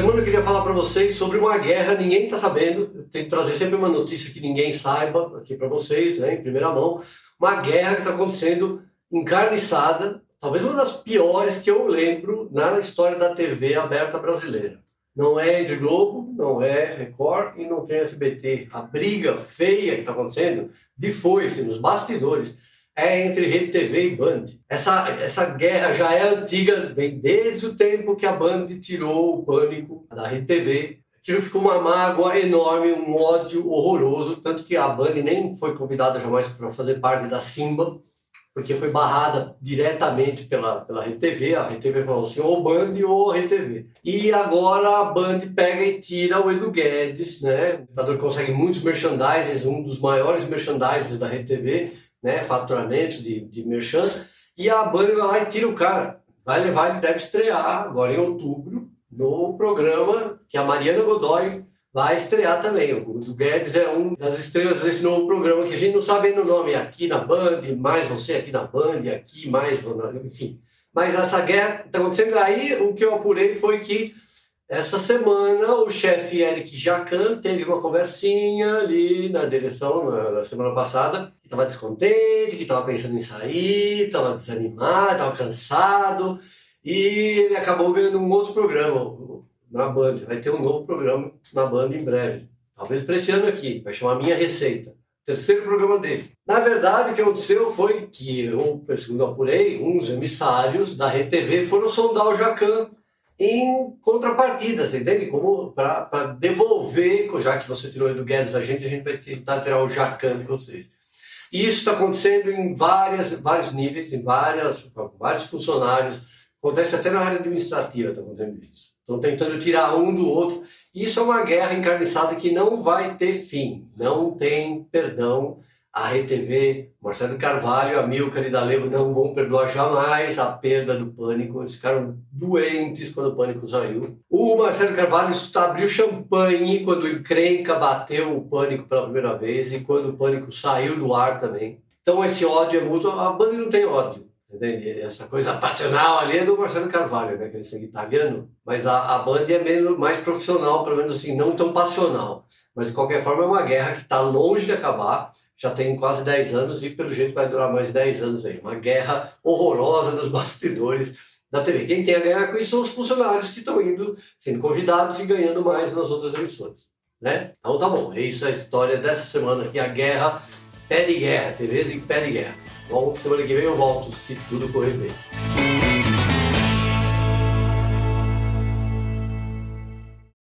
semana eu queria falar para vocês sobre uma guerra, ninguém está sabendo. Eu tento trazer sempre uma notícia que ninguém saiba aqui para vocês, né, em primeira mão. Uma guerra que está acontecendo encarniçada, talvez uma das piores que eu lembro na história da TV aberta brasileira. Não é entre Globo, não é Record e não tem SBT. A briga feia que está acontecendo, de foice, nos bastidores, é entre Rede TV e Band. Essa, essa guerra já é antiga, vem desde o tempo que a Band tirou o pânico da Rede TV. Aquilo ficou uma mágoa enorme, um ódio horroroso, tanto que a Band nem foi convidada jamais para fazer parte da Simba, porque foi barrada diretamente pela, pela Rede TV. A Rede TV falou assim, ou Band ou Rede TV. E agora a Band pega e tira o Edu Guedes, né? O computador consegue muitos merchandises, um dos maiores merchandises da Rede TV, né, faturamento de, de merchan, e a Band vai lá e tira o cara. Vai levar, ele deve estrear agora em outubro no programa que a Mariana Godoy vai estrear também. O Guedes é um das estrelas desse novo programa que a gente não sabe ainda o nome, aqui na Band, mais você aqui na Band, aqui mais, enfim. Mas essa guerra está acontecendo. Aí o que eu apurei foi que essa semana, o chefe Eric Jacan teve uma conversinha ali na direção, na semana passada, que estava descontente, que estava pensando em sair, estava desanimado, estava cansado, e ele acabou ganhando um outro programa na Band. Vai ter um novo programa na Band em breve. Talvez para esse ano aqui, vai chamar Minha Receita. Terceiro programa dele. Na verdade, o que aconteceu foi que eu, segundo apurei, uns emissários da RTV foram sondar o Jacan em contrapartida, você entende? Como para devolver, já que você tirou o Edu Guedes da gente, a gente vai tentar tirar o Jacan de vocês. E isso está acontecendo em várias, vários níveis, em várias, vários funcionários. Acontece até na área administrativa, está acontecendo isso. Estão tentando tirar um do outro. Isso é uma guerra encarniçada que não vai ter fim. Não tem perdão a RTV, Marcelo Carvalho, a Milcar e D'Alevo não vão perdoar jamais a perda do Pânico. Eles ficaram doentes quando o Pânico saiu. O Marcelo Carvalho abriu champanhe quando o encrenca bateu o Pânico pela primeira vez e quando o Pânico saiu do ar também. Então esse ódio é mútuo. A banda não tem ódio. Entende? Essa coisa passional ali é do Marcelo Carvalho, né? que ele é italiano, mas a, a Band é menos, mais profissional, pelo menos assim, não tão passional. Mas de qualquer forma é uma guerra que está longe de acabar, já tem quase 10 anos e pelo jeito vai durar mais 10 anos aí. Uma guerra horrorosa nos bastidores da TV. Quem tem a ganhar com isso são os funcionários que estão indo, sendo convidados e ganhando mais nas outras emissoras. Né? Então tá bom, é isso a história dessa semana aqui, a guerra, pé de guerra, TVs em pé de guerra. Bom, semana que vem eu volto, se tudo correr bem.